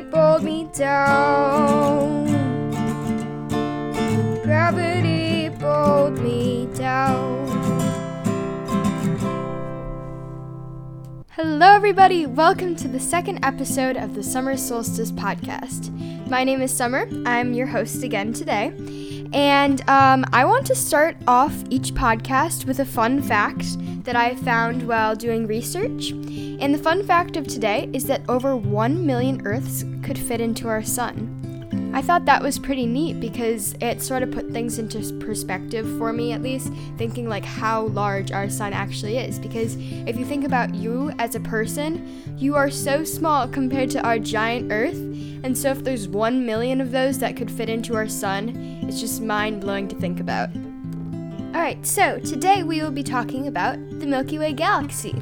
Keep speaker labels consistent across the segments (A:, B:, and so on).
A: Pulled me down. Gravity pulled me down. Hello, everybody. Welcome to the second episode of the Summer Solstice podcast. My name is Summer. I'm your host again today. And um, I want to start off each podcast with a fun fact that I found while doing research. And the fun fact of today is that over 1 million Earths could fit into our sun. I thought that was pretty neat because it sort of put things into perspective for me, at least, thinking like how large our sun actually is. Because if you think about you as a person, you are so small compared to our giant Earth. And so, if there's 1 million of those that could fit into our sun, it's just mind blowing to think about. Alright, so today we will be talking about the Milky Way galaxy.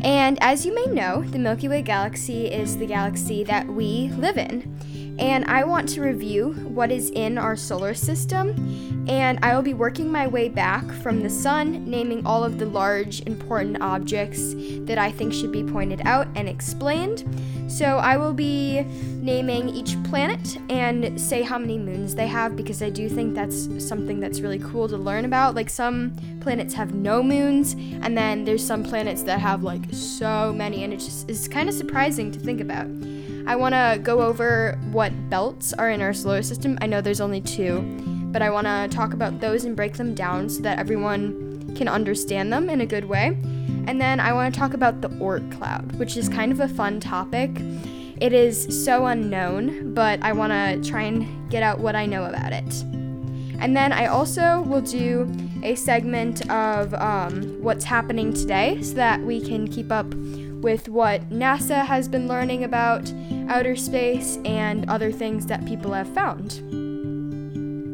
A: And as you may know, the Milky Way galaxy is the galaxy that we live in. And I want to review what is in our solar system. And I will be working my way back from the sun, naming all of the large, important objects that I think should be pointed out and explained. So I will be naming each planet and say how many moons they have because I do think that's something that's really cool to learn about. Like some planets have no moons, and then there's some planets that have like so many, and it just is kind of surprising to think about. I want to go over what belts are in our solar system. I know there's only two, but I want to talk about those and break them down so that everyone can understand them in a good way. And then I want to talk about the Oort cloud, which is kind of a fun topic. It is so unknown, but I want to try and get out what I know about it. And then I also will do a segment of um, what's happening today so that we can keep up with what NASA has been learning about outer space and other things that people have found.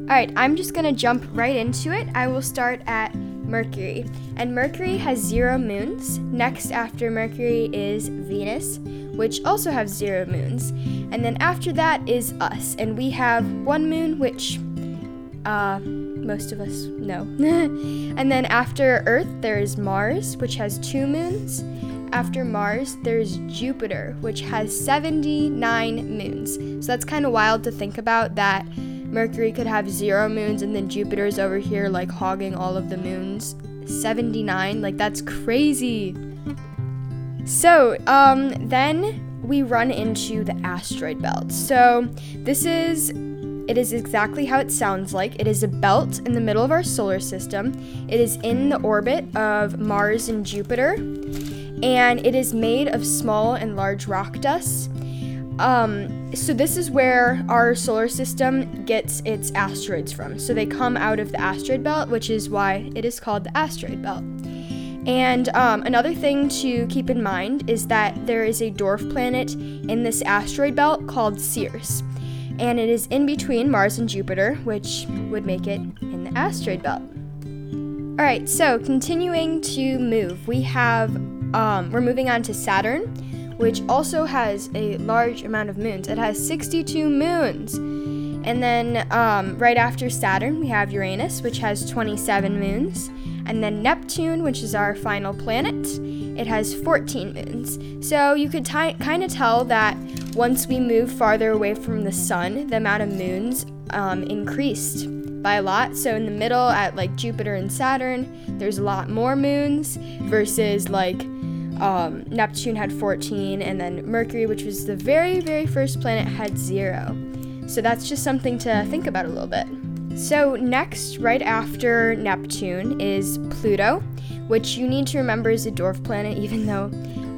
A: Alright, I'm just gonna jump right into it. I will start at Mercury. And Mercury has zero moons. Next after Mercury is Venus, which also has zero moons. And then after that is us. And we have one moon, which uh, most of us know. and then after Earth, there is Mars, which has two moons. After Mars, there's Jupiter, which has 79 moons. So that's kind of wild to think about that Mercury could have zero moons, and then Jupiter's over here, like hogging all of the moons. 79, like that's crazy. So, um, then we run into the asteroid belt. So, this is it is exactly how it sounds like. It is a belt in the middle of our solar system. It is in the orbit of Mars and Jupiter, and it is made of small and large rock dust. Um, so this is where our solar system gets its asteroids from. So they come out of the asteroid belt, which is why it is called the asteroid belt. And um, another thing to keep in mind is that there is a dwarf planet in this asteroid belt called Ceres. And it is in between Mars and Jupiter, which would make it in the asteroid belt. Alright, so continuing to move, we have, um, we're moving on to Saturn which also has a large amount of moons. It has 62 moons. And then um, right after Saturn, we have Uranus, which has 27 moons. And then Neptune, which is our final planet, it has 14 moons. So you could t- kind of tell that once we move farther away from the sun, the amount of moons um, increased by a lot. So in the middle, at like Jupiter and Saturn, there's a lot more moons versus like um, Neptune had 14, and then Mercury, which was the very, very first planet, had zero. So that's just something to think about a little bit. So, next, right after Neptune, is Pluto, which you need to remember is a dwarf planet, even though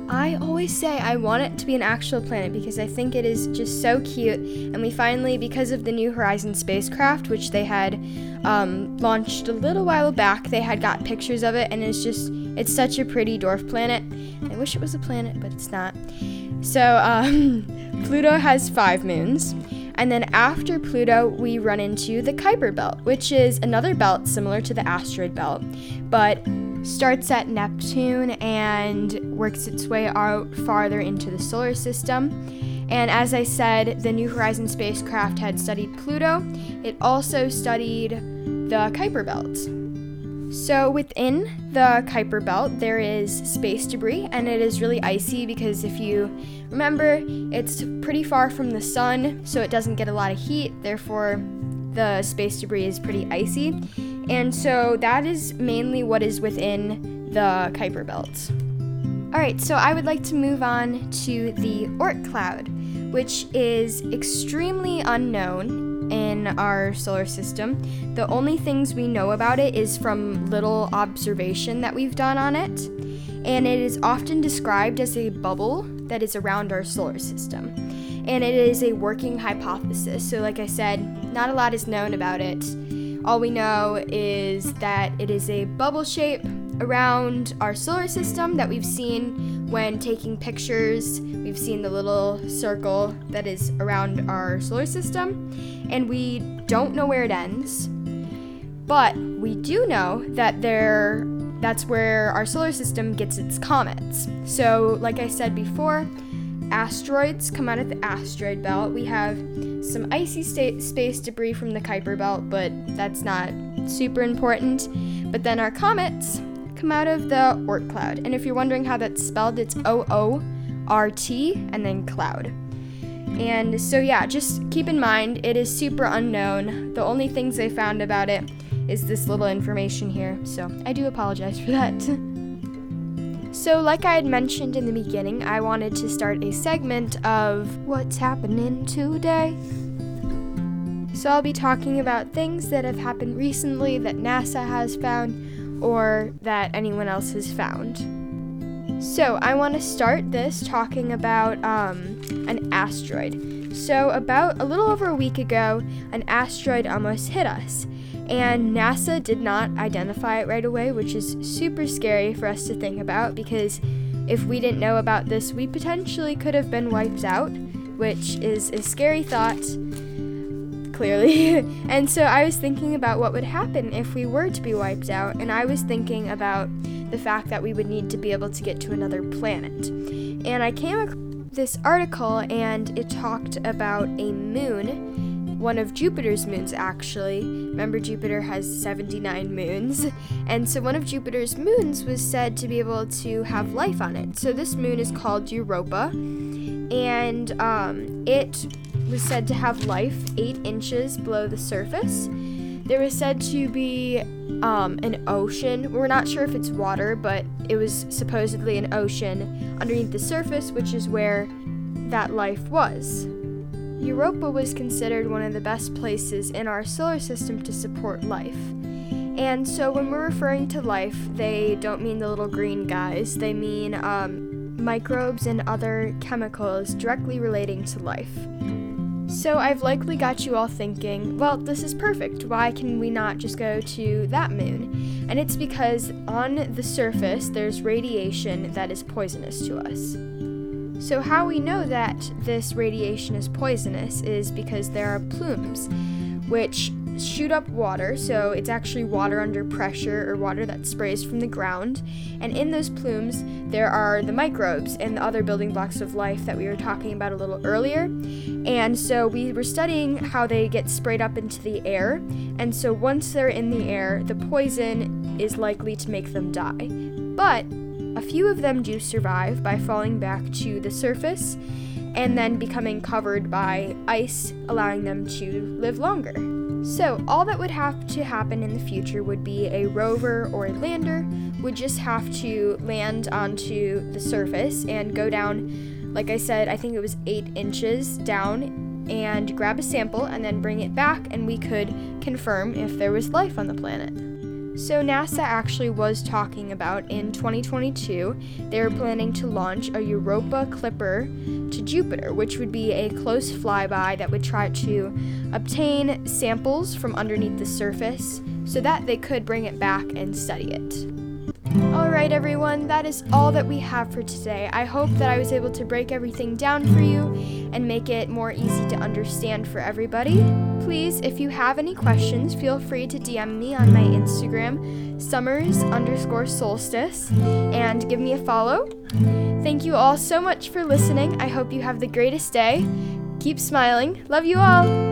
A: I always say I want it to be an actual planet because I think it is just so cute. And we finally, because of the New Horizons spacecraft, which they had um, launched a little while back, they had got pictures of it, and it's just it's such a pretty dwarf planet. I wish it was a planet, but it's not. So, um, Pluto has five moons. And then after Pluto, we run into the Kuiper Belt, which is another belt similar to the asteroid belt, but starts at Neptune and works its way out farther into the solar system. And as I said, the New Horizons spacecraft had studied Pluto. It also studied the Kuiper Belt. So, within the Kuiper Belt, there is space debris, and it is really icy because if you remember, it's pretty far from the sun, so it doesn't get a lot of heat, therefore, the space debris is pretty icy. And so, that is mainly what is within the Kuiper Belt. Alright, so I would like to move on to the Oort cloud, which is extremely unknown in our solar system. The only things we know about it is from little observation that we've done on it, and it is often described as a bubble that is around our solar system. And it is a working hypothesis. So, like I said, not a lot is known about it. All we know is that it is a bubble shape around our solar system that we've seen when taking pictures. We've seen the little circle that is around our solar system, and we don't know where it ends. But we do know that there that's where our solar system gets its comets. So, like I said before, asteroids come out of the asteroid belt. We have some icy sta- space debris from the Kuiper belt, but that's not super important. But then our comets come out of the Oort cloud. And if you're wondering how that's spelled, it's O O R T and then cloud. And so, yeah, just keep in mind it is super unknown. The only things they found about it is this little information here. So, I do apologize for that. so, like I had mentioned in the beginning, I wanted to start a segment of what's happening today. So, I'll be talking about things that have happened recently that NASA has found or that anyone else has found. So, I want to start this talking about um, an asteroid. So, about a little over a week ago, an asteroid almost hit us, and NASA did not identify it right away, which is super scary for us to think about because if we didn't know about this, we potentially could have been wiped out, which is a scary thought clearly. and so I was thinking about what would happen if we were to be wiped out, and I was thinking about the fact that we would need to be able to get to another planet. And I came across this article, and it talked about a moon, one of Jupiter's moons, actually. Remember, Jupiter has 79 moons, and so one of Jupiter's moons was said to be able to have life on it. So this moon is called Europa, and um, it was said to have life eight inches below the surface. There was said to be um, an ocean. We're not sure if it's water, but it was supposedly an ocean underneath the surface, which is where that life was. Europa was considered one of the best places in our solar system to support life. And so when we're referring to life, they don't mean the little green guys, they mean um, microbes and other chemicals directly relating to life. So I've likely got you all thinking, well, this is perfect. Why can we not just go to that moon? And it's because on the surface there's radiation that is poisonous to us. So, how we know that this radiation is poisonous is because there are plumes, which shoot up water, so it's actually water under pressure or water that sprays from the ground. And in those plumes, there are the microbes and the other building blocks of life that we were talking about a little earlier. And so we were studying how they get sprayed up into the air. And so once they're in the air, the poison is likely to make them die. But a few of them do survive by falling back to the surface and then becoming covered by ice, allowing them to live longer. So, all that would have to happen in the future would be a rover or a lander would just have to land onto the surface and go down, like I said, I think it was eight inches down, and grab a sample and then bring it back, and we could confirm if there was life on the planet. So, NASA actually was talking about in 2022, they were planning to launch a Europa Clipper to Jupiter, which would be a close flyby that would try to obtain samples from underneath the surface so that they could bring it back and study it. Alright, everyone, that is all that we have for today. I hope that I was able to break everything down for you and make it more easy to understand for everybody. Please, if you have any questions, feel free to DM me on my Instagram, summers underscore solstice, and give me a follow. Thank you all so much for listening. I hope you have the greatest day. Keep smiling. Love you all.